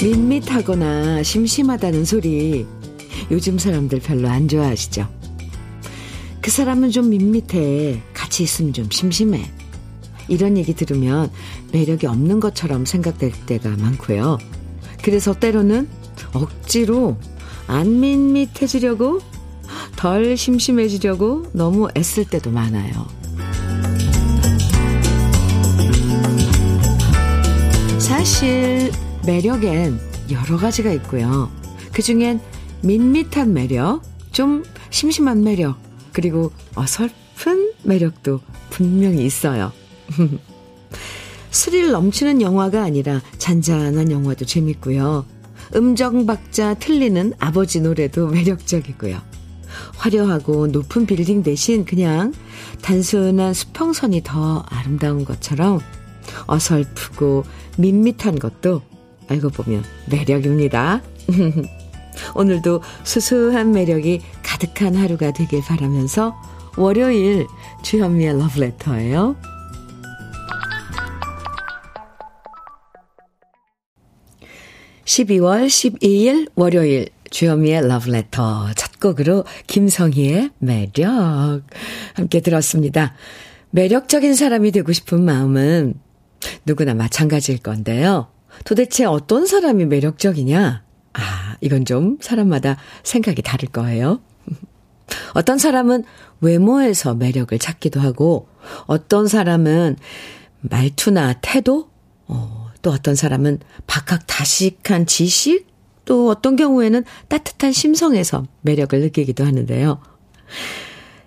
밋밋하거나 심심하다는 소리 요즘 사람들 별로 안 좋아하시죠? 그 사람은 좀 밋밋해. 같이 있으면 좀 심심해. 이런 얘기 들으면 매력이 없는 것처럼 생각될 때가 많고요. 그래서 때로는 억지로 안 밋밋해지려고 덜 심심해지려고 너무 애쓸 때도 많아요. 사실 매력엔 여러 가지가 있고요. 그 중엔 밋밋한 매력, 좀 심심한 매력, 그리고 어설픈 매력도 분명히 있어요. 스릴 넘치는 영화가 아니라 잔잔한 영화도 재밌고요. 음정 박자 틀리는 아버지 노래도 매력적이고요. 화려하고 높은 빌딩 대신 그냥 단순한 수평선이 더 아름다운 것처럼 어설프고 밋밋한 것도 알고 보면 매력입니다. 오늘도 수수한 매력이 가득한 하루가 되길 바라면서 월요일 주현미의 러브레터예요. 12월 12일 월요일 주현미의 러브레터 첫 곡으로 김성희의 매력 함께 들었습니다. 매력적인 사람이 되고 싶은 마음은 누구나 마찬가지일 건데요. 도대체 어떤 사람이 매력적이냐? 아, 이건 좀 사람마다 생각이 다를 거예요. 어떤 사람은 외모에서 매력을 찾기도 하고, 어떤 사람은 말투나 태도, 어, 또 어떤 사람은 박학다식한 지식, 또 어떤 경우에는 따뜻한 심성에서 매력을 느끼기도 하는데요.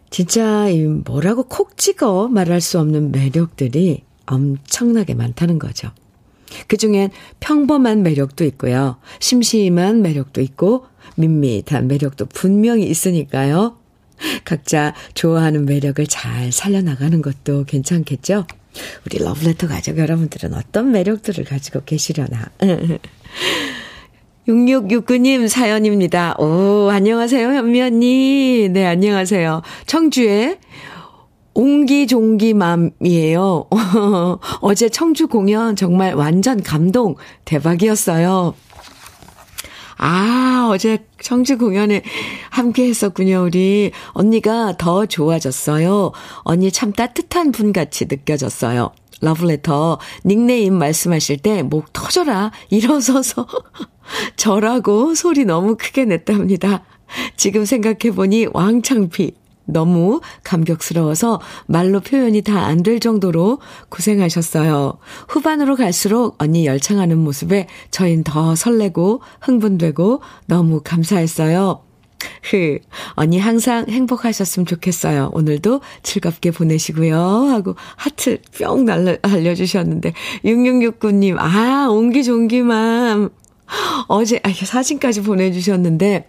진짜 뭐라고 콕 찍어 말할 수 없는 매력들이 엄청나게 많다는 거죠. 그 중엔 평범한 매력도 있고요. 심심한 매력도 있고, 밋밋한 매력도 분명히 있으니까요. 각자 좋아하는 매력을 잘 살려나가는 것도 괜찮겠죠? 우리 러브레터 가족 여러분들은 어떤 매력들을 가지고 계시려나. 6669님 사연입니다. 오, 안녕하세요, 현미 언니. 네, 안녕하세요. 청주에 옹기종기맘이에요. 어제 청주 공연 정말 완전 감동 대박이었어요. 아, 어제 청주 공연에 함께 했었군요, 우리. 언니가 더 좋아졌어요. 언니 참 따뜻한 분 같이 느껴졌어요. 러브레터 닉네임 말씀하실 때 목 터져라 일어서서 저라고 소리 너무 크게 냈답니다. 지금 생각해보니 왕창피 너무 감격스러워서 말로 표현이 다 안 될 정도로 고생하셨어요. 후반으로 갈수록 언니 열창하는 모습에 저흰 더 설레고 흥분되고 너무 감사했어요. 흐, 언니 항상 행복하셨으면 좋겠어요. 오늘도 즐겁게 보내시고요. 하고 하트 뿅 날려, 알려주셨는데. 6669님, 아, 옹기종기맘. 어제, 아, 사진까지 보내주셨는데,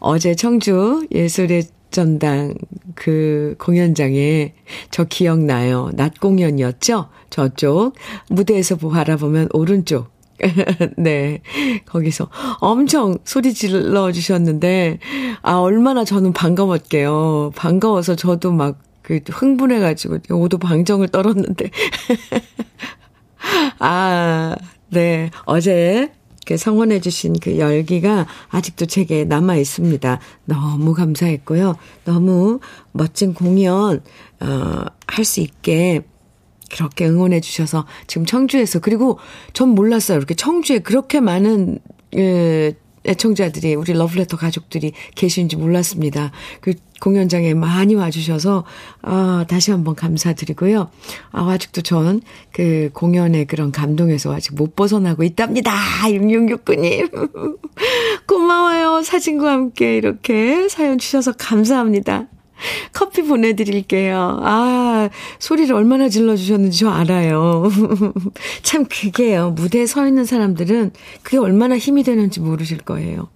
어제 청주 예술의 전당 그 공연장에 저 기억나요. 낮 공연이었죠? 저쪽 무대에서 바라보면 오른쪽. 네. 거기서 엄청 소리 질러 주셨는데, 아, 얼마나 저는 반가웠게요. 반가워서 저도 막, 그, 흥분해 가지고, 오도 방정을 떨었는데. 아, 네. 어제 이렇게 성원해 주신 그 열기가 아직도 제게 남아 있습니다. 너무 감사했고요. 너무 멋진 공연 어, 할 수 있게 그렇게 응원해 주셔서 지금 청주에서 그리고 전 몰랐어요. 이렇게 청주에 그렇게 많은 예, 애청자들이 우리 러브레터 가족들이 계신지 몰랐습니다. 그 공연장에 많이 와주셔서 아 다시 한번 감사드리고요. 아 아직도 전그 공연의 그런 감동에서 아직 못 벗어나고 있답니다. 6669님 고마워요. 사진과 함께 이렇게 사연 주셔서 감사합니다. 커피 보내드릴게요. 아, 소리를 얼마나 질러주셨는지 저 알아요. 참, 그게요. 무대에 서 있는 사람들은 그게 얼마나 힘이 되는지 모르실 거예요.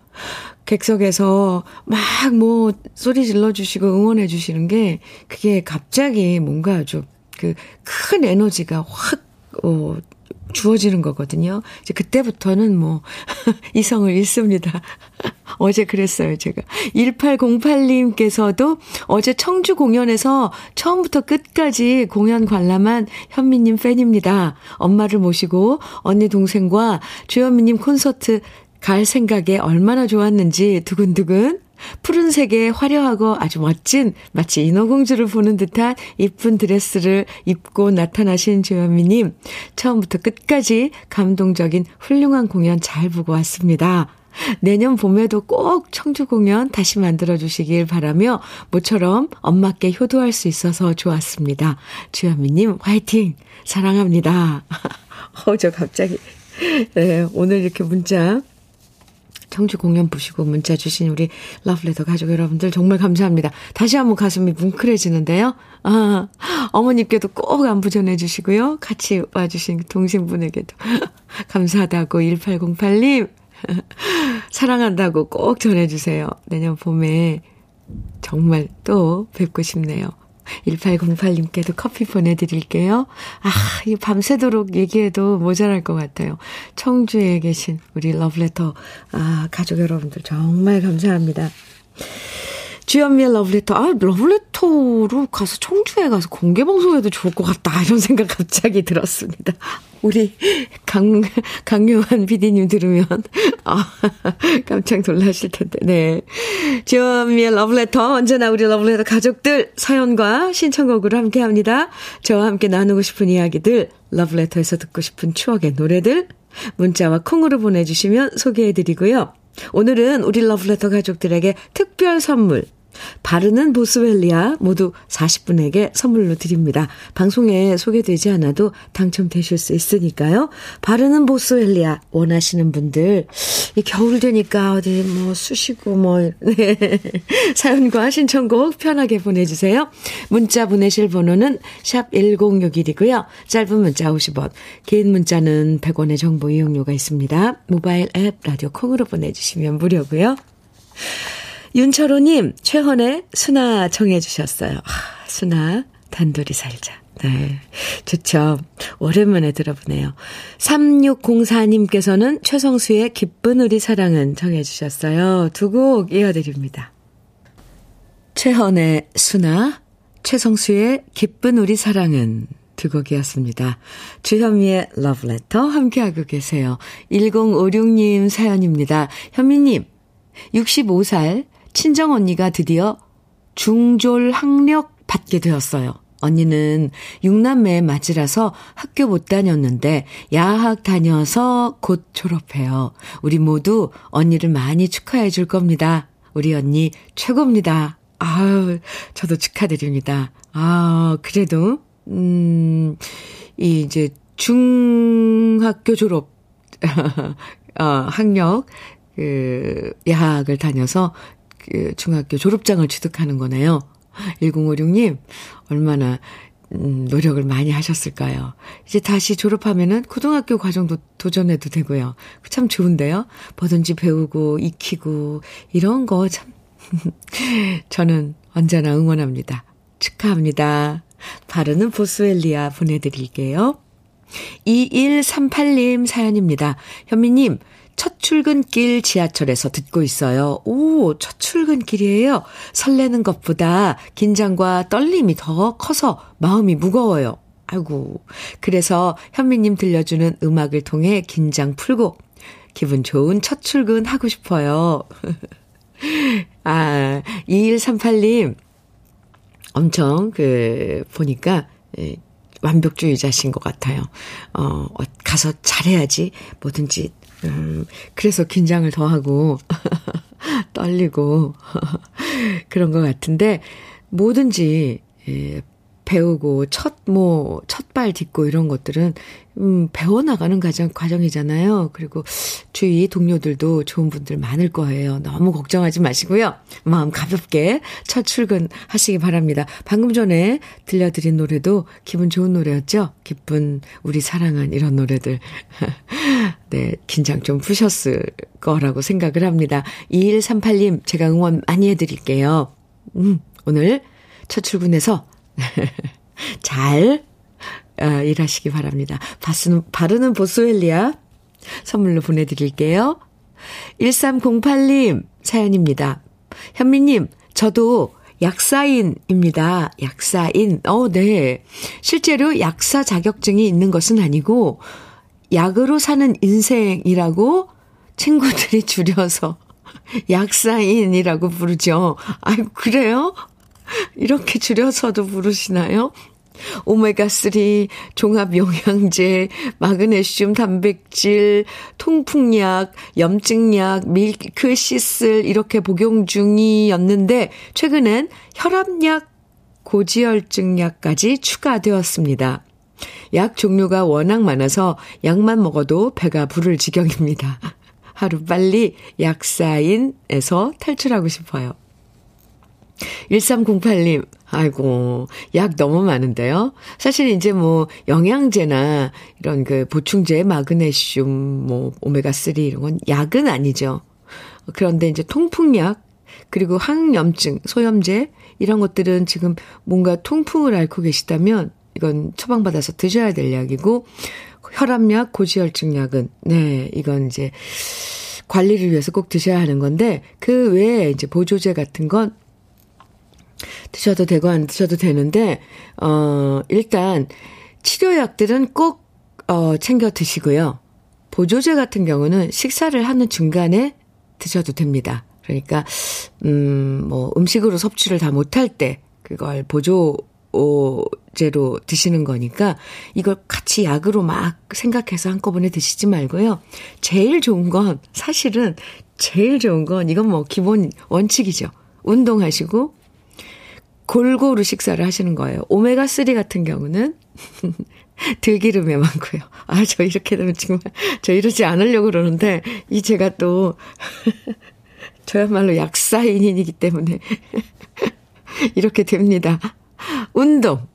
객석에서 막 뭐 소리 질러주시고 응원해주시는 게 그게 갑자기 뭔가 아주 그큰 에너지가 확, 어, 주어지는 거거든요. 이제 그때부터는 뭐, 이성을 잃습니다. 어제 그랬어요, 제가. 1808님께서도 어제 청주 공연에서 처음부터 끝까지 공연 관람한 현미님 팬입니다. 엄마를 모시고 언니 동생과 주현미님 콘서트 갈 생각에 얼마나 좋았는지 두근두근 푸른색의 화려하고 아주 멋진 마치 인어공주를 보는 듯한 이쁜 드레스를 입고 나타나신 조현미님 처음부터 끝까지 감동적인 훌륭한 공연 잘 보고 왔습니다. 내년 봄에도 꼭 청주 공연 다시 만들어 주시길 바라며 모처럼 엄마께 효도할 수 있어서 좋았습니다. 주현미님 화이팅 사랑합니다. 어, 저 갑자기 네, 오늘 이렇게 문자 청주 공연 보시고 문자 주신 우리 러브레터 가족 여러분들 정말 감사합니다. 다시 한번 가슴이 뭉클해지는데요. 아, 어머님께도 꼭 안부 전해주시고요. 같이 와주신 동생분에게도 감사하다고 1808님 사랑한다고 꼭 전해주세요. 내년 봄에 정말 또 뵙고 싶네요. 1808님께도 커피 보내드릴게요. 아, 이 밤새도록 얘기해도 모자랄 것 같아요. 청주에 계신 우리 러브레터, 아, 가족 여러분들 정말 감사합니다. 주현미의 러브레터. 아, 러브레터로 가서 청주에 가서 공개 방송해도 좋을 것 같다. 이런 생각 갑자기 들었습니다. 우리 강, 강요한 PD님 들으면, 아, 깜짝 놀라실 텐데, 네. 주현미의 러브레터. 언제나 우리 러브레터 가족들 사연과 신청곡으로 함께 합니다. 저와 함께 나누고 싶은 이야기들, 러브레터에서 듣고 싶은 추억의 노래들, 문자와 콩으로 보내주시면 소개해드리고요. 오늘은 우리 러브레터 가족들에게 특별 선물 바르는 보스웰리아 모두 40분에게 선물로 드립니다. 방송에 소개되지 않아도 당첨되실 수 있으니까요. 바르는 보스웰리아 원하시는 분들 이 겨울 되니까 어디 뭐 쑤시고 뭐 네. 사연과 신청곡 편하게 보내주세요. 문자 보내실 번호는 샵 1061이고요. 짧은 문자 50원 긴 문자는 100원의 정보 이용료가 있습니다. 모바일 앱 라디오 콩으로 보내주시면 무료고요. 윤철호님, 최헌의 순아 정해주셨어요. 아, 순아, 단둘이 살자. 네. 좋죠. 오랜만에 들어보네요. 3604님께서는 최성수의 기쁜 우리 사랑은 정해주셨어요. 두 곡 이어드립니다. 최헌의 순아, 최성수의 기쁜 우리 사랑은 두 곡이었습니다. 주현미의 러브레터 함께하고 계세요. 1056님 사연입니다. 현미님, 65살 친정 언니가 드디어 중졸 학력 받게 되었어요. 언니는 6남매 맞이라서 학교 못 다녔는데 야학 다녀서 곧 졸업해요. 우리 모두 언니를 많이 축하해 줄 겁니다. 우리 언니 최고입니다. 아유, 저도 축하드립니다. 아, 그래도, 음, 이 이제 중학교 졸업, 어, 학력, 그, 야학을 다녀서 그 중학교 졸업장을 취득하는 거네요. 1056님, 얼마나 음, 노력을 많이 하셨을까요? 이제 다시 졸업하면은 고등학교 과정도 도전해도 되고요. 참 좋은데요? 뭐든지 배우고, 익히고, 이런 거 참, 저는 언제나 응원합니다. 축하합니다. 바르는 보스웰리아 보내드릴게요. 2138님 사연입니다. 현미님, 첫 출근길 지하철에서 듣고 있어요. 오, 첫 출근길이에요. 설레는 것보다 긴장과 떨림이 더 커서 마음이 무거워요. 아이고. 그래서 현미님 들려주는 음악을 통해 긴장 풀고 기분 좋은 첫 출근 하고 싶어요. 아, 2138님. 엄청 그, 보니까, 예, 완벽주의자신 것 같아요. 어, 가서 잘해야지 뭐든지 음, 그래서 긴장을 더 하고, 떨리고, 그런 것 같은데, 뭐든지, 예, 배우고, 첫, 뭐, 첫발 딛고 이런 것들은, 음, 배워나가는 과정, 과정이잖아요. 그리고 주위 동료들도 좋은 분들 많을 거예요. 너무 걱정하지 마시고요. 마음 가볍게 첫 출근 하시기 바랍니다. 방금 전에 들려드린 노래도 기분 좋은 노래였죠? 기쁜, 우리 사랑한 이런 노래들. 네, 긴장 좀 푸셨을 거라고 생각을 합니다. 2138님, 제가 응원 많이 해드릴게요. 음, 오늘 첫 출근해서 잘 어, 일하시기 바랍니다. 바스는, 바르는 보스웰리아 선물로 보내드릴게요. 1308님 사연입니다. 현미님, 저도 약사인입니다. 약사인. 어, 네. 실제로 약사 자격증이 있는 것은 아니고, 약으로 사는 인생이라고 친구들이 줄여서 약사인이라고 부르죠. 아유, 그래요? 이렇게 줄여서도 부르시나요? 오메가3, 종합영양제, 마그네슘, 단백질, 통풍약, 염증약, 밀크시슬 이렇게 복용 중이었는데 최근엔 혈압약, 고지혈증약까지 추가되었습니다. 약 종류가 워낙 많아서 약만 먹어도 배가 부를 지경입니다. 하루 빨리 약사인에서 탈출하고 싶어요. 1308님, 아이고, 약 너무 많은데요? 사실 이제 뭐, 영양제나 이런 그 보충제, 마그네슘, 뭐, 오메가3 이런 건 약은 아니죠. 그런데 이제 통풍약, 그리고 항염증, 소염제, 이런 것들은 지금 뭔가 통풍을 앓고 계시다면, 이건 처방받아서 드셔야 될 약이고, 혈압약, 고지혈증 약은, 네, 이건 이제, 관리를 위해서 꼭 드셔야 하는 건데, 그 외에 이제 보조제 같은 건 드셔도 되고 안 드셔도 되는데, 어, 일단 치료약들은 꼭, 어, 챙겨 드시고요. 보조제 같은 경우는 식사를 하는 중간에 드셔도 됩니다. 그러니까, 음, 뭐, 음식으로 섭취를 다 못할 때, 그걸 보조, 제로 드시는 거니까 이걸 같이 약으로 막 생각해서 한꺼번에 드시지 말고요. 제일 좋은 건 사실은 제일 좋은 건 이건 뭐 기본 원칙이죠. 운동하시고 골고루 식사를 하시는 거예요. 오메가3 같은 경우는 들기름에 많고요. 아, 저 이렇게 되면 정말, 저 이러지 않으려고 그러는데, 이 제가 또, 저야말로 약사인이기 때문에, 이렇게 됩니다. 운동.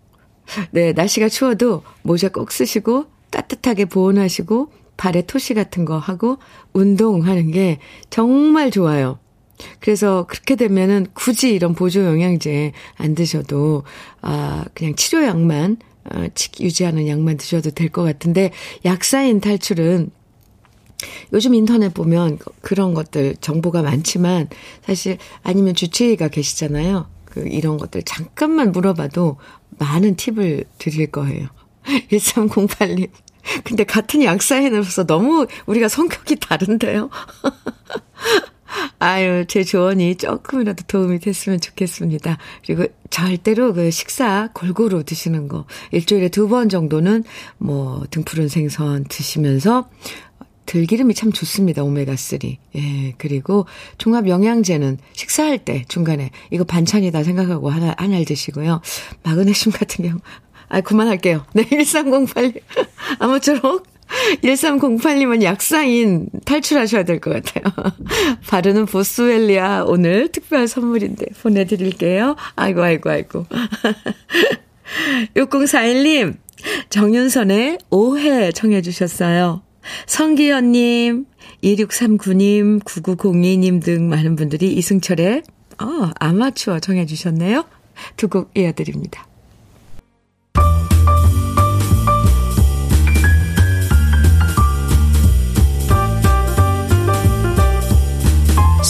네, 날씨가 추워도 모자 꼭 쓰시고, 따뜻하게 보온하시고, 발에 토시 같은 거 하고, 운동하는 게 정말 좋아요. 그래서 그렇게 되면은 굳이 이런 보조 영양제 안 드셔도 아 그냥 치료약만 아, 유지하는 약만 드셔도 될 것 같은데 약사인 탈출은 요즘 인터넷 보면 그런 것들 정보가 많지만 사실 아니면 주치의가 계시잖아요. 그 이런 것들 잠깐만 물어봐도 많은 팁을 드릴 거예요. 1308님. 근데 같은 약사인으로서 너무 우리가 성격이 다른데요. 아유, 제 조언이 조금이라도 도움이 됐으면 좋겠습니다. 그리고 절대로 그 식사 골고루 드시는 거. 일주일에 두 번 정도는 뭐 등푸른 생선 드시면서 들기름이 참 좋습니다. 오메가3. 예, 그리고 종합 영양제는 식사할 때 중간에 이거 반찬이다 생각하고 하나, 하나 드시고요. 마그네슘 같은 경우. 아, 그만할게요. 네, 1308. 아무쪼록 1308님은 약사인 탈출하셔야 될 것 같아요. 바르는 보스웰리아 오늘 특별 선물인데 보내드릴게요. 아이고, 아이고, 아이고. 6041님, 정윤선의 오해 청해주셨어요. 성기현님, 2639님, 9902님 등 많은 분들이 이승철의 어, 아마추어 정해주셨네요. 두 곡 이어드립니다.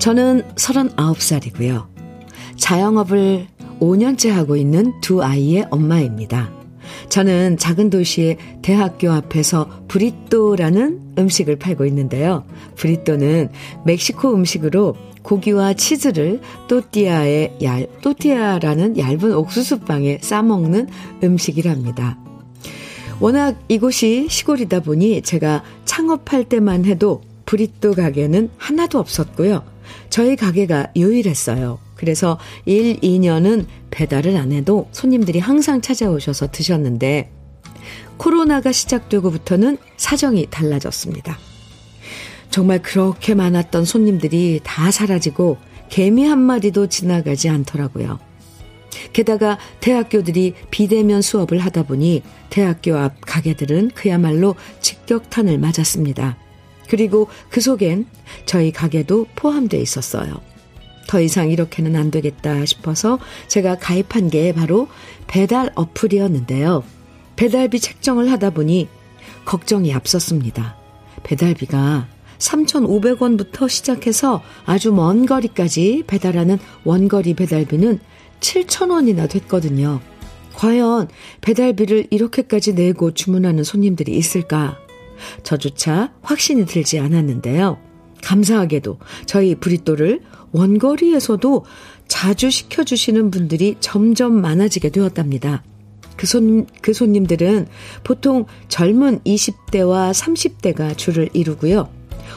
저는 39살이고요. 자영업을 5년째 하고 있는 두 아이의 엄마입니다. 저는 작은 도시의 대학교 앞에서 브리또라는 음식을 팔고 있는데요. 브리또는 멕시코 음식으로 고기와 치즈를 또띠아에 얇, 또띠아라는 얇은 옥수수빵에 싸먹는 음식이랍니다. 워낙 이곳이 시골이다 보니 제가 창업할 때만 해도 브리또 가게는 하나도 없었고요. 저희 가게가 유일했어요. 그래서 1, 2년은 배달을 안 해도 손님들이 항상 찾아오셔서 드셨는데 코로나가 시작되고부터는 사정이 달라졌습니다. 정말 그렇게 많았던 손님들이 다 사라지고 개미 한 마리도 지나가지 않더라고요. 게다가 대학교들이 비대면 수업을 하다 보니 대학교 앞 가게들은 그야말로 직격탄을 맞았습니다. 그리고 그 속엔 저희 가게도 포함되어 있었어요. 더 이상 이렇게는 안 되겠다 싶어서 제가 가입한 게 바로 배달 어플이었는데요. 배달비 책정을 하다 보니 걱정이 앞섰습니다. 배달비가 3,500원부터 시작해서 아주 먼 거리까지 배달하는 원거리 배달비는 7,000원이나 됐거든요. 과연 배달비를 이렇게까지 내고 주문하는 손님들이 있을까? 저조차 확신이 들지 않았는데요. 감사하게도 저희 브리또를 원거리에서도 자주 시켜주시는 분들이 점점 많아지게 되었답니다. 그 손, 그 손님들은 보통 젊은 20대와 30대가 줄을 이루고요.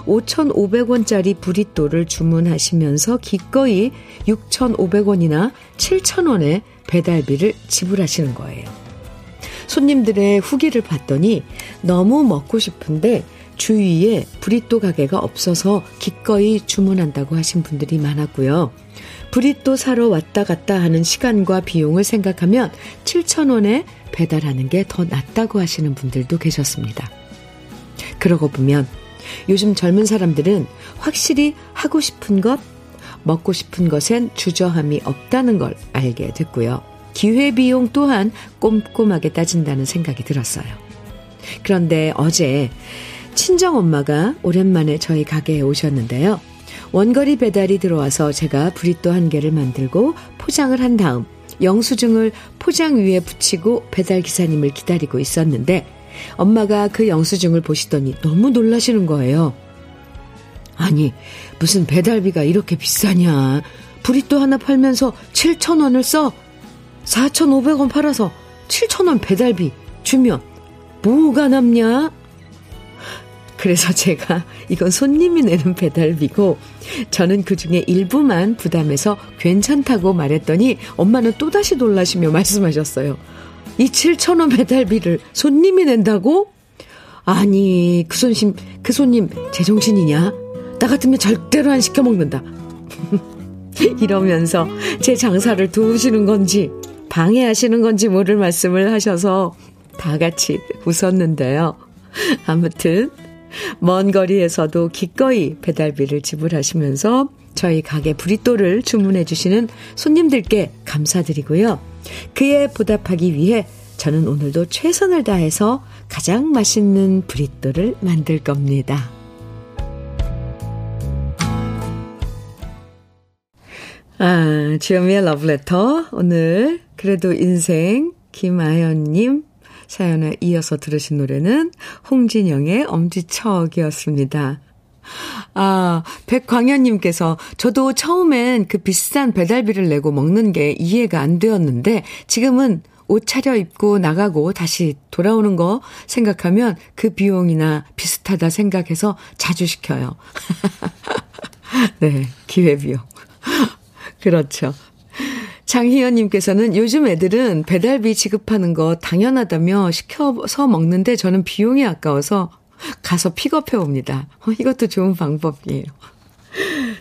5,500원짜리 브리또를 주문하시면서 기꺼이 6,500원이나 7,000원의 배달비를 지불하시는 거예요. 손님들의 후기를 봤더니 너무 먹고 싶은데 주위에 브리또 가게가 없어서 기꺼이 주문한다고 하신 분들이 많았고요. 브리또 사러 왔다 갔다 하는 시간과 비용을 생각하면 7,000원에 배달하는 게 더 낫다고 하시는 분들도 계셨습니다. 그러고 보면 요즘 젊은 사람들은 확실히 하고 싶은 것, 먹고 싶은 것엔 주저함이 없다는 걸 알게 됐고요. 기회비용 또한 꼼꼼하게 따진다는 생각이 들었어요. 그런데 어제 친정 엄마가 오랜만에 저희 가게에 오셨는데요. 원거리 배달이 들어와서 제가 브리또 한 개를 만들고 포장을 한 다음 영수증을 포장 위에 붙이고 배달 기사님을 기다리고 있었는데 엄마가 그 영수증을 보시더니 너무 놀라시는 거예요. 아니, 무슨 배달비가 이렇게 비싸냐. 브리또 하나 팔면서 7,000원을 써. 4,500원 팔아서 7,000원 배달비 주면 뭐가 남냐? 그래서 제가 이건 손님이 내는 배달비고 저는 그 중에 일부만 부담해서 괜찮다고 말했더니 엄마는 또다시 놀라시며 말씀하셨어요. 이 7천원 배달비를 손님이 낸다고? 아니, 그 손님, 그 손님 제정신이냐? 나 같으면 절대로 안 시켜 먹는다. 이러면서 제 장사를 도우시는 건지, 방해하시는 건지 모를 말씀을 하셔서 다 같이 웃었는데요. 아무튼, 먼 거리에서도 기꺼이 배달비를 지불하시면서 저희 가게 브리또를 주문해 주시는 손님들께 감사드리고요. 그에 보답하기 위해 저는 오늘도 최선을 다해서 가장 맛있는 브리또를 만들 겁니다. 아, 주현미의 러브레터. 오늘 그래도 인생 김아연님 사연에 이어서 들으신 노래는 홍진영의 엄지척이었습니다. 아, 백광현님께서 저도 처음엔 그 비싼 배달비를 내고 먹는 게 이해가 안 되었는데 지금은 옷 차려입고 나가고 다시 돌아오는 거 생각하면 그 비용이나 비슷하다 생각해서 자주 시켜요. 네, 기회비용. 그렇죠. 장희연님께서는 요즘 애들은 배달비 지급하는 거 당연하다며 시켜서 먹는데 저는 비용이 아까워서 가서 픽업해 옵니다. 어, 이것도 좋은 방법이에요.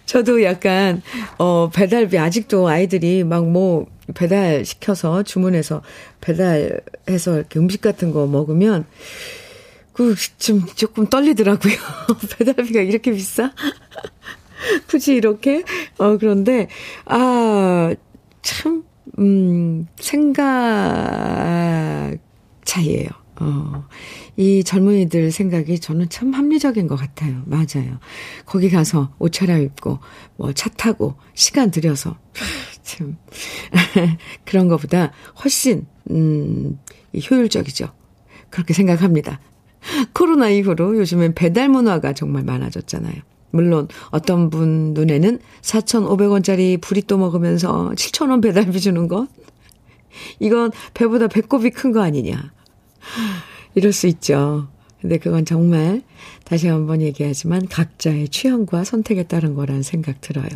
저도 약간, 어, 배달비, 아직도 아이들이 막 뭐, 배달 시켜서 주문해서 배달해서 이렇게 음식 같은 거 먹으면, 그, 좀, 조금 떨리더라고요. 배달비가 이렇게 비싸? 굳이 이렇게? 어, 그런데, 아, 참, 음, 생각 차이예요. 어, 이 젊은이들 생각이 저는 참 합리적인 것 같아요. 맞아요. 거기 가서 옷 차려입고, 뭐 차 타고, 시간 들여서, 참, 그런 것보다 훨씬, 음, 효율적이죠. 그렇게 생각합니다. 코로나 이후로 요즘엔 배달 문화가 정말 많아졌잖아요. 물론 어떤 분 눈에는 4,500원짜리 브리또 먹으면서 7,000원 배달비 주는 것? 이건 배보다 배꼽이 큰 거 아니냐. 이럴 수 있죠. 근데 그건 정말 다시 한번 얘기하지만 각자의 취향과 선택에 따른 거라는 생각 들어요.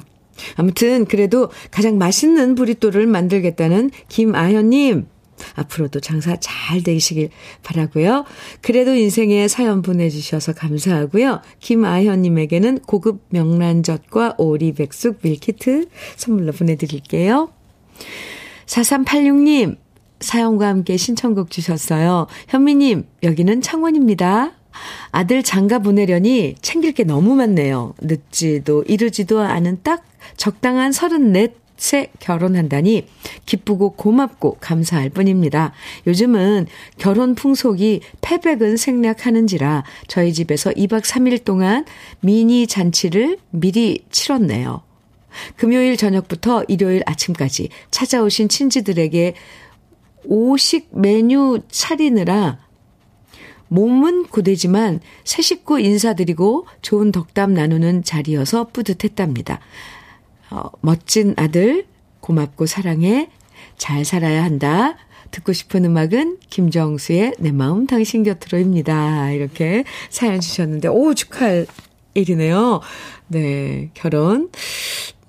아무튼 그래도 가장 맛있는 브리또를 만들겠다는 김아현님 앞으로도 장사 잘 되시길 바라고요. 그래도 인생에 사연 보내주셔서 감사하고요. 김아현님에게는 고급 명란젓과 오리백숙 밀키트 선물로 보내드릴게요. 4386님 사연과 함께 신청곡 주셨어요. 현미님 여기는 창원입니다. 아들 장가 보내려니 챙길 게 너무 많네요. 늦지도 이르지도 않은 딱 적당한 34 세 결혼한다니 기쁘고 고맙고 감사할 뿐입니다. 요즘은 결혼 풍속이 패백은 생략하는지라 저희 집에서 2박 3일 동안 미니 잔치를 미리 치렀네요. 금요일 저녁부터 일요일 아침까지 찾아오신 친지들에게 오식 메뉴 차리느라 몸은 고되지만 새 식구 인사드리고 좋은 덕담 나누는 자리여서 뿌듯했답니다. 어, 멋진 아들, 고맙고 사랑해, 잘 살아야 한다. 듣고 싶은 음악은 김정수의 내 마음 당신 곁으로입니다. 이렇게 사연 주셨는데, 오, 축하할 일이네요. 네, 결혼,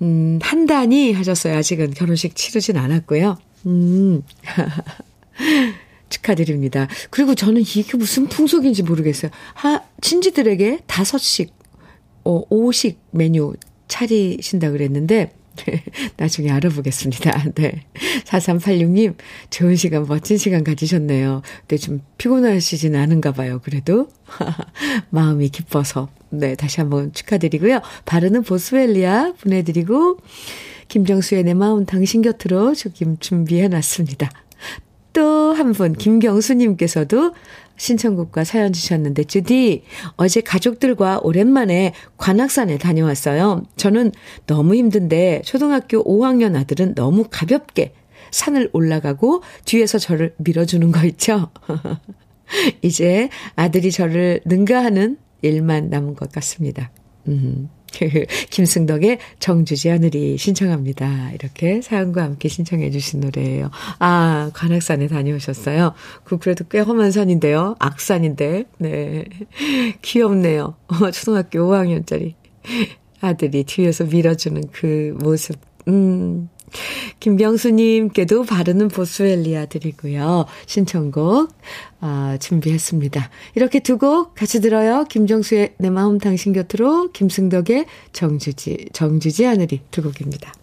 음, 한 단위 하셨어요. 아직은 결혼식 치르진 않았고요. 음. 축하드립니다. 그리고 저는 이게 무슨 풍속인지 모르겠어요. 하, 친지들에게 다섯씩, 어, 오식 메뉴 차리신다 그랬는데, 네, 나중에 알아보겠습니다. 네. 4386님, 좋은 시간, 멋진 시간 가지셨네요. 근데 좀 피곤하시진 않은가 봐요. 그래도. 마음이 기뻐서. 네, 다시 한번 축하드리고요. 바르는 보스웰리아 보내드리고, 김정수의 내 마음 당신 곁으로 조금 준비해놨습니다. 또 한 분, 김경수님께서도 신청곡과 사연 주셨는데, 주디, 어제 가족들과 오랜만에 관악산에 다녀왔어요. 저는 너무 힘든데, 초등학교 5학년 아들은 너무 가볍게 산을 올라가고 뒤에서 저를 밀어주는 거 있죠? 이제 아들이 저를 능가하는 일만 남은 것 같습니다. 음. 김승덕의 정주지 하늘이 신청합니다. 이렇게 사연과 함께 신청해 주신 노래예요. 아, 관악산에 다녀오셨어요. 그 그래도 꽤 험한 산인데요. 악산인데. 네. 귀엽네요. 어, 초등학교 5학년짜리 아들이 뒤에서 밀어주는 그 모습. 음. 김병수님께도 바르는 보스웰리아 드리고요. 신청곡, 아, 준비했습니다. 이렇게 두 곡 같이 들어요. 김정수의 내 마음 당신 곁으로, 김승덕의 정주지, 정주지 하늘이 두 곡입니다.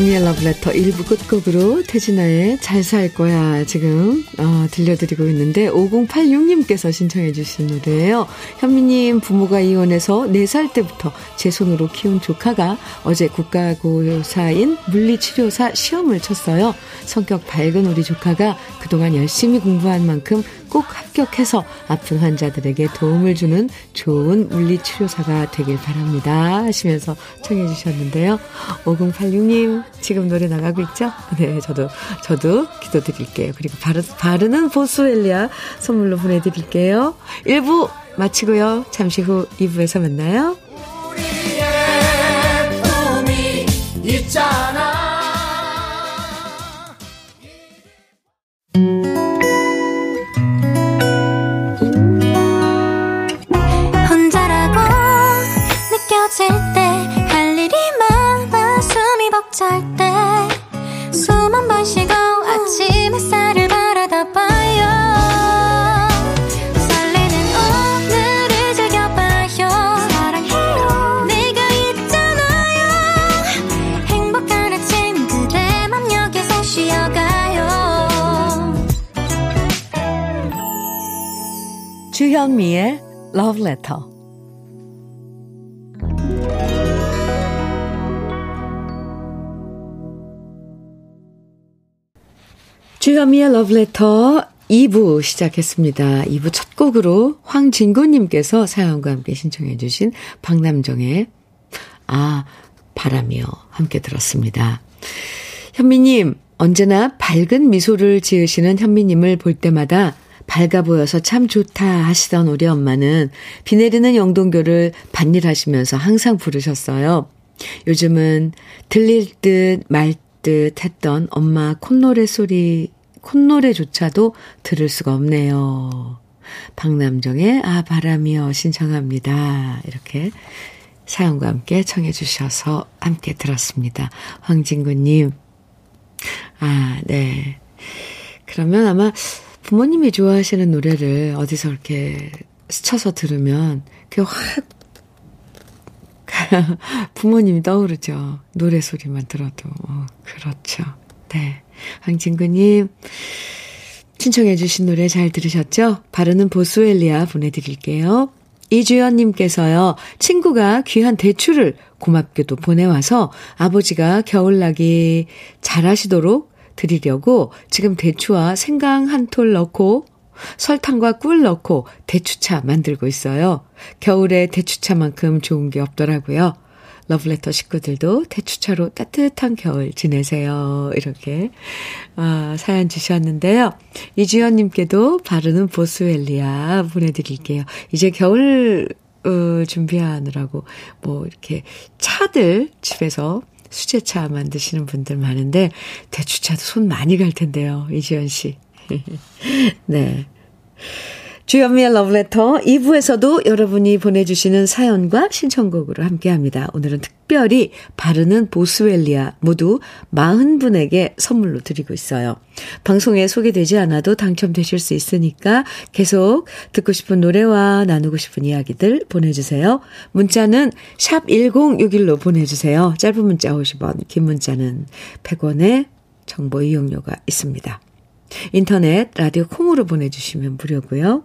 주현미의 러브레터 1부 끝곡으로 태진아의 잘 살 거야 지금 어, 들려드리고 있는데 5086님께서 신청해 주신 노래예요. 현미님 부모가 이혼해서 4살 때부터 제 손으로 키운 조카가 어제 국가고사인 물리치료사 시험을 쳤어요. 성격 밝은 우리 조카가 그동안 열심히 공부한 만큼 꼭 합격해서 아픈 환자들에게 도움을 주는 좋은 물리치료사가 되길 바랍니다. 하시면서 청해 주셨는데요. 5086님, 지금 노래 나가고 있죠? 네, 저도, 저도 기도드릴게요. 그리고 바르, 바르는 보스웰리아 선물로 보내드릴게요. 1부 마치고요. 잠시 후 2부에서 만나요. 있잖아. 주현미의 Love Letter. 주현미의 Love Letter 2부 시작했습니다. 2부 첫 곡으로 황진구님께서 사연과 함께 신청해 주신 박남정의 아 바람이요 함께 들었습니다. 현미님 언제나 밝은 미소를 지으시는 현미님을 볼 때마다 밝아 보여서 참 좋다 하시던 우리 엄마는 비 내리는 영동교를 반일하시면서 항상 부르셨어요. 요즘은 들릴 듯 말 듯 했던 엄마 콧노래 소리, 콧노래조차도 들을 수가 없네요. 박남정의 아, 바람이여 신청합니다. 이렇게 사연과 함께 청해 주셔서 함께 들었습니다. 황진구님. 아, 네. 그러면 아마 부모님이 좋아하시는 노래를 어디서 이렇게 스쳐서 들으면 그게 확 부모님이 떠오르죠. 노래 소리만 들어도. 어, 그렇죠. 네. 황진구님, 신청해주신 노래 잘 들으셨죠? 바르는 보스웰리아 보내드릴게요. 이주연님께서요, 친구가 귀한 대추를 고맙게도 보내와서 아버지가 겨울나기 잘하시도록 드리려고 지금 대추와 생강 한 톨 넣고 설탕과 꿀 넣고 대추차 만들고 있어요. 겨울에 대추차만큼 좋은 게 없더라고요. 러브레터 식구들도 대추차로 따뜻한 겨울 지내세요. 이렇게 아, 사연 주셨는데요. 이주연님께도 바르는 보스웰리아 보내드릴게요. 이제 겨울 어, 준비하느라고 뭐 이렇게 차들 집에서 수제차 만드시는 분들 많은데 대추차도 손 많이 갈 텐데요. 이지연 씨. 네. 주현미의 러브레터 2부에서도 여러분이 보내주시는 사연과 신청곡으로 함께합니다. 오늘은 특별히 바르는 보스웰리아 모두 40분에게 선물로 드리고 있어요. 방송에 소개되지 않아도 당첨되실 수 있으니까 계속 듣고 싶은 노래와 나누고 싶은 이야기들 보내주세요. 문자는 샵 1061로 보내주세요. 짧은 문자 50원, 긴 문자는 100원의 정보 이용료가 있습니다. 인터넷, 라디오 콩으로 보내주시면 무료고요.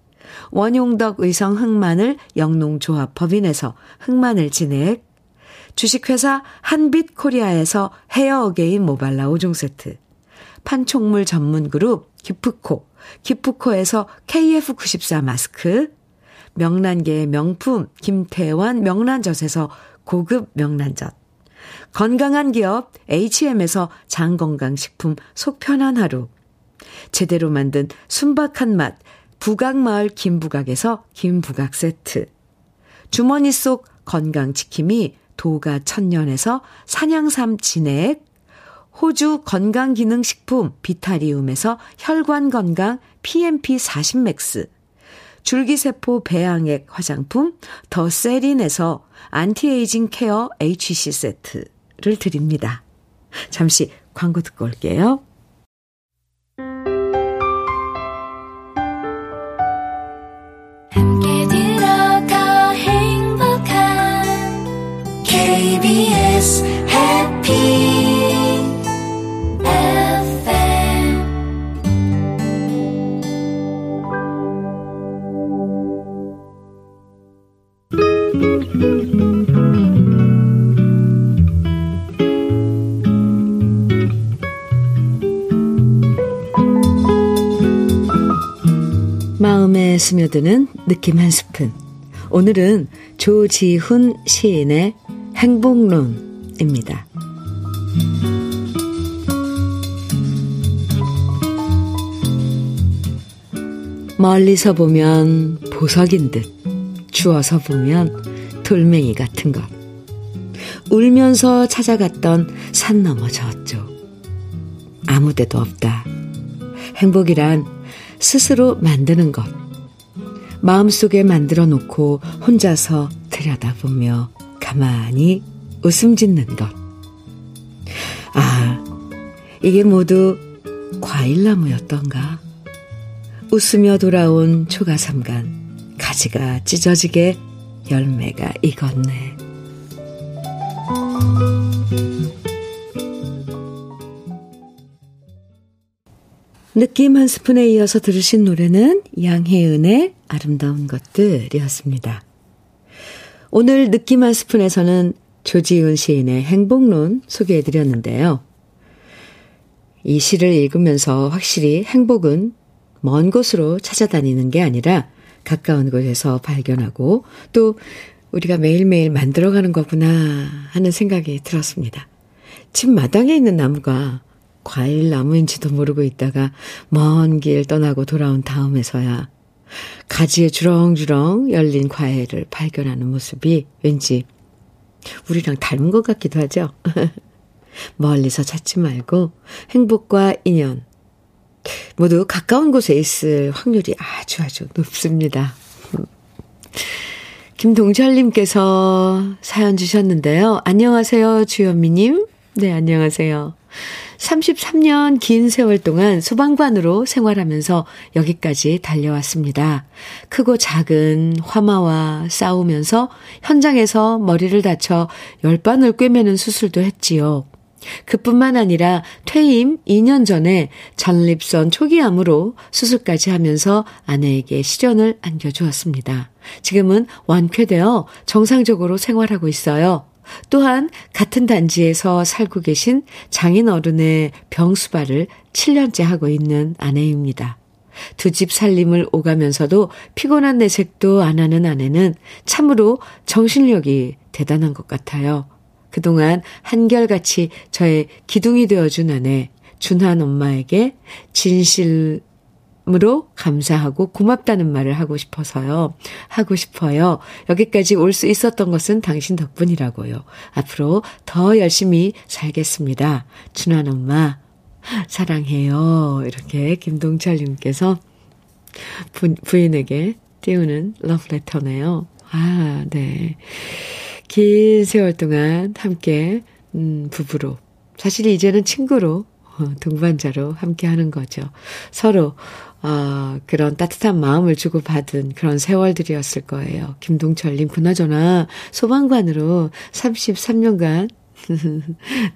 원용덕 의성 흑마늘 영농조합 법인에서 흑마늘 진액, 주식회사 한빛 코리아에서 헤어 어게인 모발라 5종 세트, 판촉물 전문 그룹 기프코, 기프코에서 KF94 마스크, 명란계의 명품 김태환 명란젓에서 고급 명란젓, 건강한 기업 HM에서 장건강식품 속편한 하루, 제대로 만든 순박한 맛 부각마을 김부각에서 김부각 세트. 주머니 속 건강지킴이 도가 천년에서 산양삼 진액. 호주 건강기능식품 비타리움에서 혈관건강 PMP 40 맥스. 줄기세포 배양액 화장품 더 세린에서 anti-aging care HC 세트를 드립니다. 잠시 광고 듣고 올게요. 마음 스며드는 느낌 한 스푼. 오늘은 조지훈 시인의 행복론입니다. 멀리서 보면 보석인 듯, 주워서 보면 돌멩이 같은 것. 울면서 찾아갔던 산 너머 저쪽. 아무 데도 없다. 행복이란 스스로 만드는 것. 마음속에 만들어 놓고 혼자서 들여다보며 가만히 웃음 짓는 것. 아, 이게 모두 과일나무였던가. 웃으며 돌아온 초가삼간, 가지가 찢어지게 열매가 익었네. 느낌 한 스푼에 이어서 들으신 노래는 양혜은의 아름다운 것들이었습니다. 오늘 느낌 한 스푼에서는 조지훈 시인의 행복론 소개해드렸는데요. 이 시를 읽으면서 확실히 행복은 먼 곳으로 찾아다니는 게 아니라 가까운 곳에서 발견하고 또 우리가 매일매일 만들어가는 거구나 하는 생각이 들었습니다. 집 마당에 있는 나무가 과일 나무인지도 모르고 있다가 먼 길 떠나고 돌아온 다음에서야 가지에 주렁주렁 열린 과일을 발견하는 모습이 왠지 우리랑 닮은 것 같기도 하죠. 멀리서 찾지 말고 행복과 인연 모두 가까운 곳에 있을 확률이 아주 아주 높습니다. 김동철님께서 사연 주셨는데요. 안녕하세요, 주현미님. 네, 안녕하세요. 33년 긴 세월 동안 소방관으로 생활하면서 여기까지 달려왔습니다. 크고 작은 화마와 싸우면서 현장에서 머리를 다쳐 열반을 꿰매는 수술도 했지요. 그뿐만 아니라 퇴임 2년 전에 전립선 초기암으로 수술까지 하면서 아내에게 시련을 안겨주었습니다. 지금은 완쾌되어 정상적으로 생활하고 있어요. 또한 같은 단지에서 살고 계신 장인 어른의 병수발을 7년째 하고 있는 아내입니다. 두 집 살림을 오가면서도 피곤한 내색도 안 하는 아내는 참으로 정신력이 대단한 것 같아요. 그동안 한결같이 저의 기둥이 되어준 아내, 준한 엄마에게 진실 으로 감사하고 고맙다는 말을 하고 싶어서요. 하고 싶어요. 여기까지 올 수 있었던 것은 당신 덕분이라고요. 앞으로 더 열심히 살겠습니다. 준환 엄마, 사랑해요. 이렇게 김동철님께서 부, 부인에게 띄우는 러브레터네요. 아, 네. 긴 세월 동안 함께, 음, 부부로. 사실 이제는 친구로, 어, 동반자로 함께 하는 거죠. 서로, 아, 그런 따뜻한 마음을 주고받은 그런 세월들이었을 거예요. 김동철님, 그나저나 소방관으로 33년간,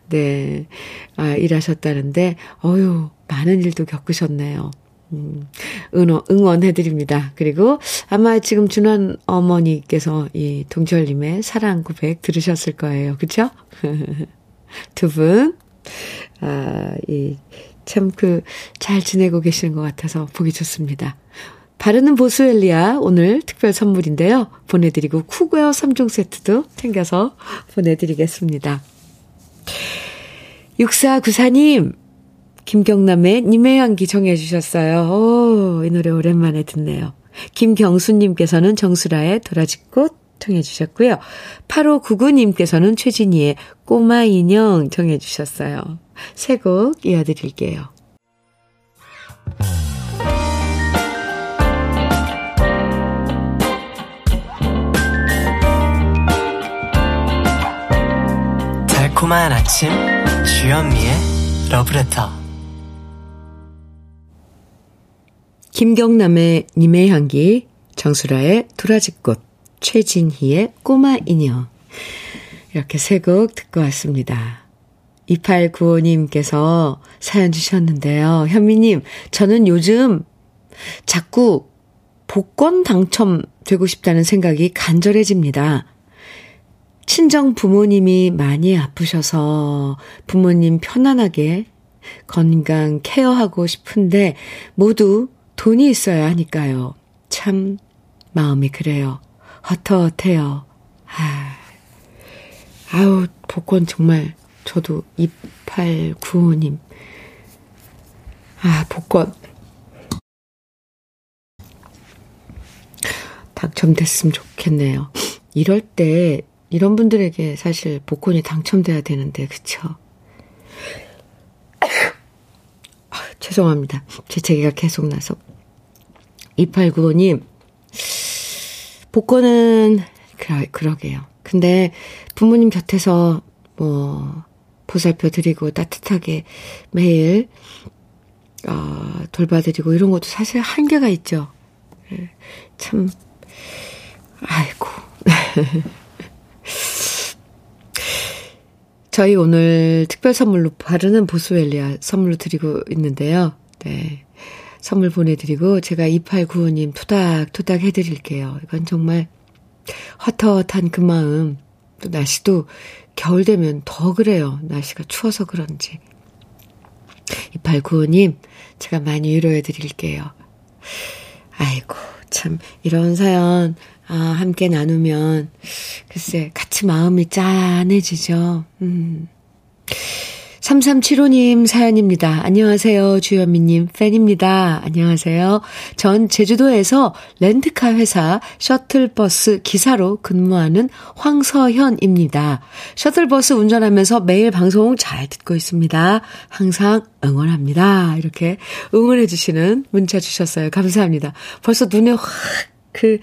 네, 아, 일하셨다는데, 어유 많은 일도 겪으셨네요. 음, 응원, 응원해드립니다. 그리고 아마 지금 준환 어머니께서 이 동철님의 사랑 고백 들으셨을 거예요. 그쵸? 두 분, 아, 이, 참 그, 잘 지내고 계시는 것 같아서 보기 좋습니다. 바르는 보스웰리아 오늘 특별 선물인데요. 보내드리고 쿠웨어 3종 세트도 챙겨서 보내드리겠습니다. 6494님, 김경남의 님의 향기 정해 주셨어요. 오, 이 노래 오랜만에 듣네요. 김경수님께서는 정수라의 도라지꽃 청해 주셨고요. 8599님께서는 최진희의 꼬마 인형 정해 주셨어요. 새곡 이어드릴게요. 달콤한 아침 주현미의 러브레터 김경남의 님의 향기 정수라의 도라지꽃 최진희의 꼬마 인형 이렇게 세 곡 듣고 왔습니다. 2895님께서 사연 주셨는데요. 현미님, 저는 요즘 자꾸 복권 당첨되고 싶다는 생각이 간절해집니다. 친정 부모님이 많이 아프셔서 부모님 편안하게 건강 케어하고 싶은데 모두 돈이 있어야 하니까요. 참 마음이 그래요. 헛헛해요. 아, 아우 복권 정말 저도 2895님. 아, 복권. 당첨됐으면 좋겠네요. 이럴 때, 이런 분들에게 사실 복권이 당첨돼야 되는데, 그쵸? 아, 죄송합니다. 재채기가 계속 나서. 2895님, 복권은, 그러, 그러게요. 근데 부모님 곁에서 뭐, 보살펴 드리고 따뜻하게 매일 어, 돌봐드리고 이런 것도 사실 한계가 있죠. 예, 참 아이고. 저희 오늘 특별 선물로 바르는 보스웰리아 선물로 드리고 있는데요. 네. 선물 보내드리고 제가 2895님 토닥토닥 해드릴게요. 이건 정말 헛헛한 그 마음. 또 날씨도 겨울 되면 더 그래요. 날씨가 추워서 그런지. 2895님, 제가 많이 위로해 드릴게요. 아이고, 참, 이런 사연, 아, 함께 나누면, 글쎄, 같이 마음이 짠해지죠. 음. 3375님 사연입니다. 안녕하세요. 주현미님 팬입니다. 안녕하세요. 전 제주도에서 렌트카 회사 셔틀버스 기사로 근무하는 황서현입니다. 셔틀버스 운전하면서 매일 방송 잘 듣고 있습니다. 항상 응원합니다. 이렇게 응원해주시는 문자 주셨어요. 감사합니다. 벌써 눈에 확 그,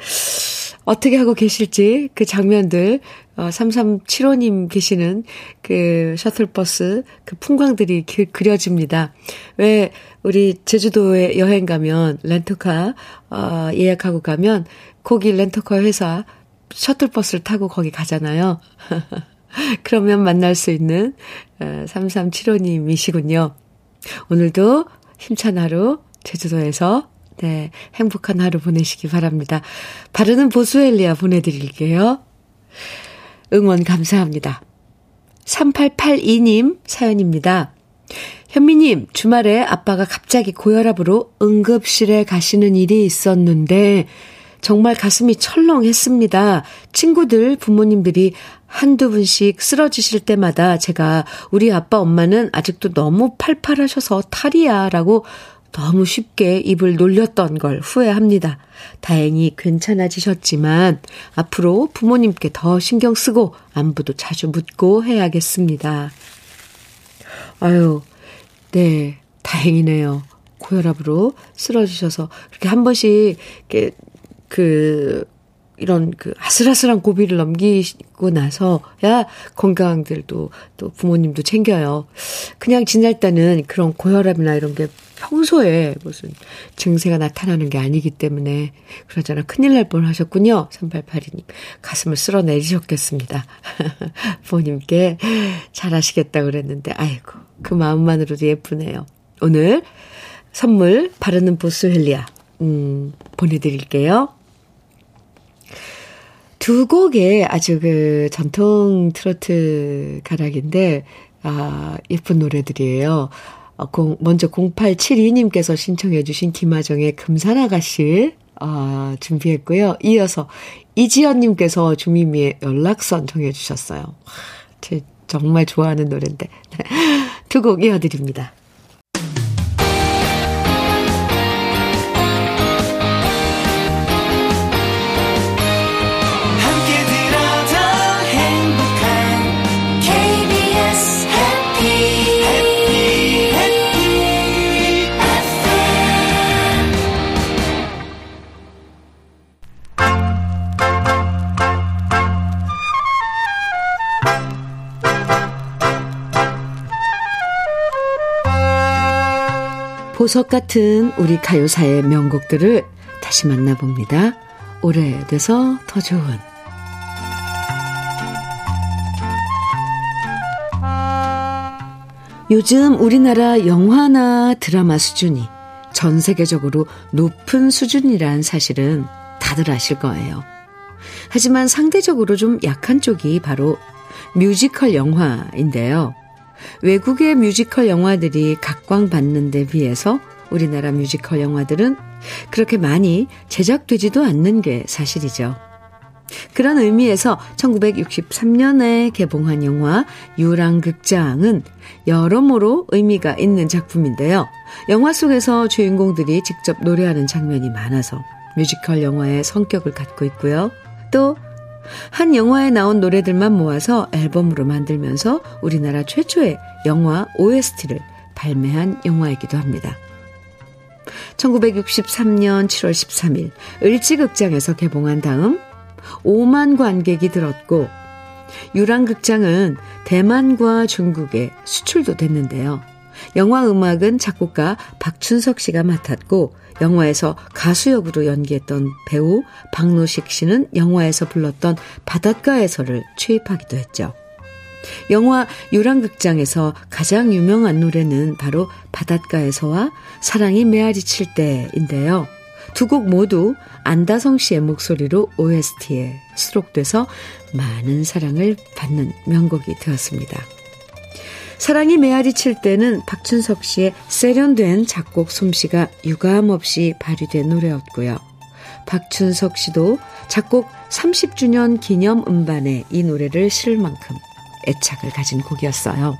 어떻게 하고 계실지 그 장면들 어, 3375님 계시는 그 셔틀버스 그 풍광들이 그, 그려집니다. 왜 우리 제주도에 여행 가면 렌터카 어, 예약하고 가면 거기 렌터카 회사 셔틀버스를 타고 거기 가잖아요. 그러면 만날 수 있는 어, 3375님이시군요. 오늘도 힘찬 하루 제주도에서 네, 행복한 하루 보내시기 바랍니다. 바르는 보수엘리아 보내드릴게요. 응원 감사합니다. 3882님 사연입니다. 현미님, 주말에 아빠가 갑자기 고혈압으로 응급실에 가시는 일이 있었는데, 정말 가슴이 철렁했습니다. 친구들, 부모님들이 한두 분씩 쓰러지실 때마다 제가 우리 아빠 엄마는 아직도 너무 팔팔하셔서 탈이야 라고 너무 쉽게 입을 놀렸던 걸 후회합니다. 다행히 괜찮아지셨지만 앞으로 부모님께 더 신경 쓰고 안부도 자주 묻고 해야겠습니다. 아유, 네, 다행이네요. 고혈압으로 쓰러지셔서 그렇게 한 번씩 이렇게 그 이런 그 아슬아슬한 고비를 넘기고 나서야 건강들도 또 부모님도 챙겨요. 그냥 지날 때는 그런 고혈압이나 이런 게 평소에 무슨 증세가 나타나는 게 아니기 때문에 그러잖아. 큰일 날 뻔 하셨군요. 3882님. 가슴을 쓸어 내리셨겠습니다. 부모님께 잘하시겠다 그랬는데, 아이고, 그 마음만으로도 예쁘네요. 오늘 선물 바르는 보스 헬리아, 음, 보내드릴게요. 두 곡의 아주 그 전통 트로트 가락인데, 아, 예쁜 노래들이에요. 어, 먼저 0872님께서 신청해주신 김하정의 금산아가씨, 아, 준비했고요. 이어서 이지연님께서 주미미의 연락선 정해주셨어요. 제 정말 좋아하는 노래인데. 두 곡 이어드립니다. 보석 같은 우리 가요사의 명곡들을 다시 만나봅니다. 오래돼서 더 좋은 요즘 우리나라 영화나 드라마 수준이 전 세계적으로 높은 수준이란 사실은 다들 아실 거예요. 하지만 상대적으로 좀 약한 쪽이 바로 뮤지컬 영화인데요. 외국의 뮤지컬 영화들이 각광받는 데 비해서 우리나라 뮤지컬 영화들은 그렇게 많이 제작되지도 않는 게 사실이죠. 그런 의미에서 1963년에 개봉한 영화 유랑극장은 여러모로 의미가 있는 작품인데요. 영화 속에서 주인공들이 직접 노래하는 장면이 많아서 뮤지컬 영화의 성격을 갖고 있고요. 또 한 영화에 나온 노래들만 모아서 앨범으로 만들면서 우리나라 최초의 영화 OST를 발매한 영화이기도 합니다. 1963년 7월 13일 을지극장에서 개봉한 다음 5만 관객이 들었고 유랑극장은 대만과 중국에 수출도 됐는데요. 영화 음악은 작곡가 박춘석 씨가 맡았고 영화에서 가수 역으로 연기했던 배우 박노식 씨는 영화에서 불렀던 바닷가에서를 취입하기도 했죠. 영화 유랑극장에서 가장 유명한 노래는 바로 바닷가에서와 사랑이 메아리 칠 때인데요. 두 곡 모두 안다성 씨의 목소리로 OST에 수록돼서 많은 사랑을 받는 명곡이 되었습니다. 사랑이 메아리 칠 때는 박춘석 씨의 세련된 작곡 솜씨가 유감없이 발휘된 노래였고요. 박춘석 씨도 작곡 30주년 기념 음반에 이 노래를 실을 만큼 애착을 가진 곡이었어요.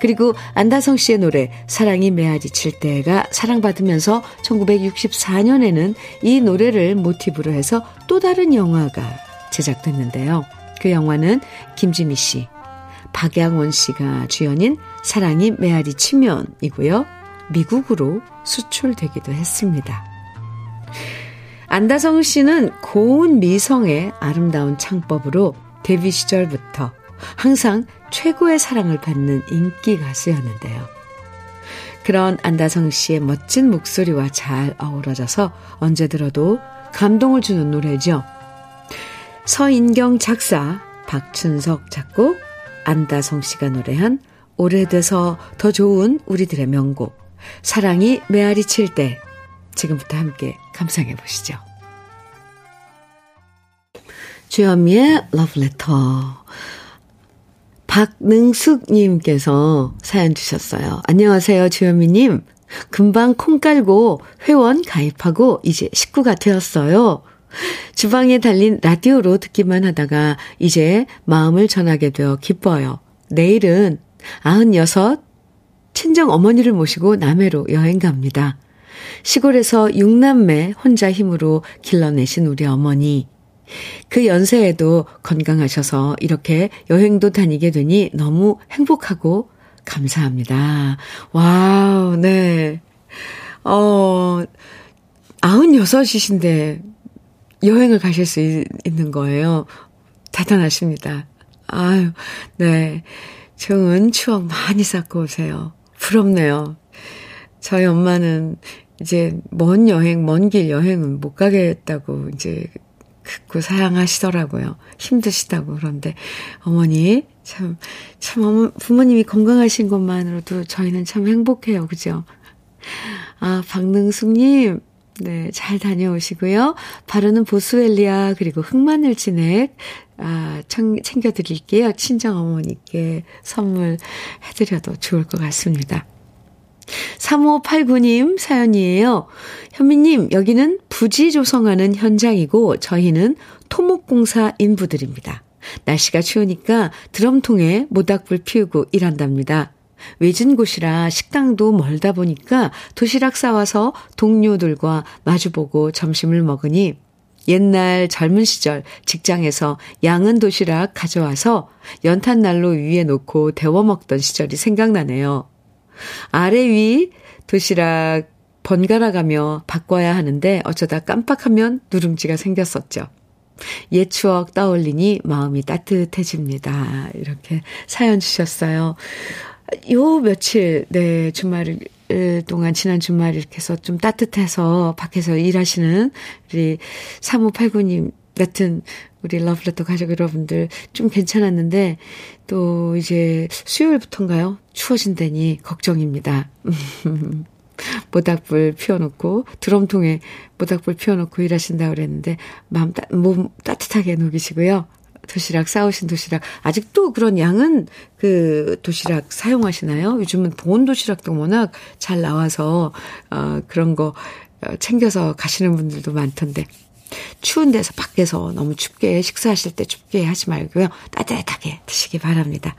그리고 안다성 씨의 노래 사랑이 메아리 칠 때가 사랑받으면서 1964년에는 이 노래를 모티브로 해서 또 다른 영화가 제작됐는데요. 그 영화는 김지미 씨, 박양원 씨가 주연인 사랑이 메아리 치면이고요. 미국으로 수출되기도 했습니다. 안다성 씨는 고운 미성의 아름다운 창법으로 데뷔 시절부터 항상 최고의 사랑을 받는 인기 가수였는데요. 그런 안다성 씨의 멋진 목소리와 잘 어우러져서 언제 들어도 감동을 주는 노래죠. 서인경 작사, 박춘석 작곡, 안다성 씨가 노래한 오래돼서 더 좋은 우리들의 명곡 사랑이 메아리 칠 때 지금부터 함께 감상해 보시죠. 주현미의 러브레터 박능숙님께서 사연 주셨어요. 안녕하세요 주현미님. 금방 콩 깔고 회원 가입하고 이제 식구가 되었어요. 주방에 달린 라디오로 듣기만 하다가 이제 마음을 전하게 되어 기뻐요. 내일은 96 친정 어머니를 모시고 남해로 여행 갑니다. 시골에서 6남매 혼자 힘으로 길러내신 우리 어머니. 그 연세에도 건강하셔서 이렇게 여행도 다니게 되니 너무 행복하고 감사합니다. 와우, 네. 어, 96이신데 여행을 가실 수 있 는 거예요. 대단하십니다. 아유, 네. 좋은 추억 많이 쌓고 오세요. 부럽네요. 저희 엄마는 이제 먼 여행, 먼 길 여행은 못 가겠다고 이제 듣고 사양하시더라고요. 힘드시다고. 그런데 어머니, 참, 참, 어머, 부모님이 건강하신 것만으로도 저희는 참 행복해요. 그죠? 아, 박능숙님, 네, 잘 다녀오시고요. 바르는 보스웰리아 그리고 흑마늘 진액 아, 청, 챙겨 드릴게요. 친정 어머니께 선물 해 드려도 좋을 것 같습니다. 3589님 사연이에요. 현미님, 여기는 부지 조성하는 현장이고 저희는 토목공사 인부들입니다. 날씨가 추우니까 드럼통에 모닥불 피우고 일한답니다. 외진 곳이라 식당도 멀다 보니까 도시락 싸와서 동료들과 마주보고 점심을 먹으니 옛날 젊은 시절 직장에서 양은 도시락 가져와서 연탄 난로 위에 놓고 데워 먹던 시절이 생각나네요. 아래 위 도시락 번갈아 가며 바꿔야 하는데 어쩌다 깜빡하면 누룽지가 생겼었죠. 옛 추억 떠올리니 마음이 따뜻해집니다. 이렇게 사연 주셨어요. 요 며칠, 네, 주말 동안, 지난 주말 이렇게 해서 좀 따뜻해서 밖에서 일하시는 우리 3589님 같은 우리 러브레터 가족 여러분들 좀 괜찮았는데 또 이제 수요일부터인가요? 추워진다니 걱정입니다. 모닥불 피워놓고 드럼통에 모닥불 피워놓고 일하신다 그랬는데 마음 따, 몸 따뜻하게 녹이시고요. 도시락 싸우신 도시락 아직도 그런 양은 그 도시락 사용하시나요? 요즘은 보온 도시락도 워낙 잘 나와서 어 그런 거 어, 챙겨서 가시는 분들도 많던데 추운 데서 밖에서 너무 춥게 식사하실 때 춥게 하지 말고요. 따뜻하게 드시기 바랍니다.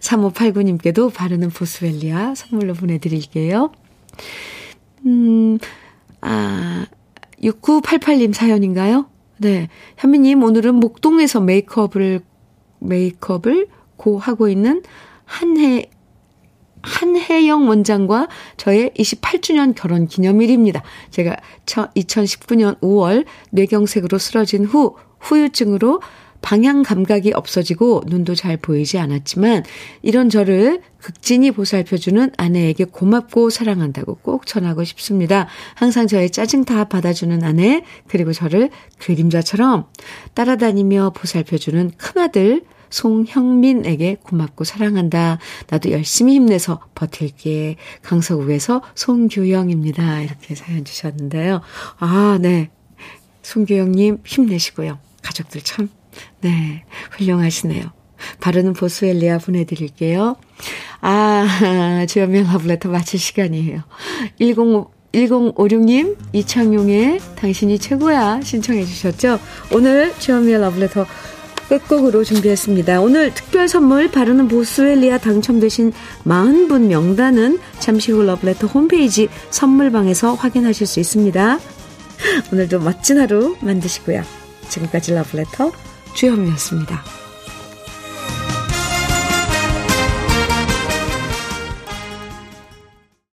3589님께도 바르는 보스웰리아 선물로 보내드릴게요. 음, 아, 6988님 사연인가요? 네. 현미님, 오늘은 목동에서 메이크업을, 메이크업을 고 하고 있는 한해, 한혜영 원장과 저의 28주년 결혼 기념일입니다. 제가 2019년 5월 뇌경색으로 쓰러진 후 후유증으로 방향 감각이 없어지고 눈도 잘 보이지 않았지만 이런 저를 극진히 보살펴주는 아내에게 고맙고 사랑한다고 꼭 전하고 싶습니다. 항상 저의 짜증 다 받아주는 아내, 그리고 저를 그림자처럼 따라다니며 보살펴주는 큰아들, 송형민에게 고맙고 사랑한다. 나도 열심히 힘내서 버틸게. 강서구에서 송규영입니다. 이렇게 사연 주셨는데요. 아, 네. 송규영님 힘내시고요. 가족들 참, 네. 훌륭하시네요. 바르는 보스웰리아 보내드릴게요. 아, 주연명 러브레터 마칠 시간이에요. 10, 1056님, 이창용의 당신이 최고야 신청해 주셨죠? 오늘 주연미의 러브레터 끝곡으로 준비했습니다. 오늘 특별 선물 바르는 보스웰리아 당첨되신 40분 명단은 잠시 후 러브레터 홈페이지 선물방에서 확인하실 수 있습니다. 오늘도 멋진 하루 만드시고요. 지금까지 러브레터 주현미였습니다.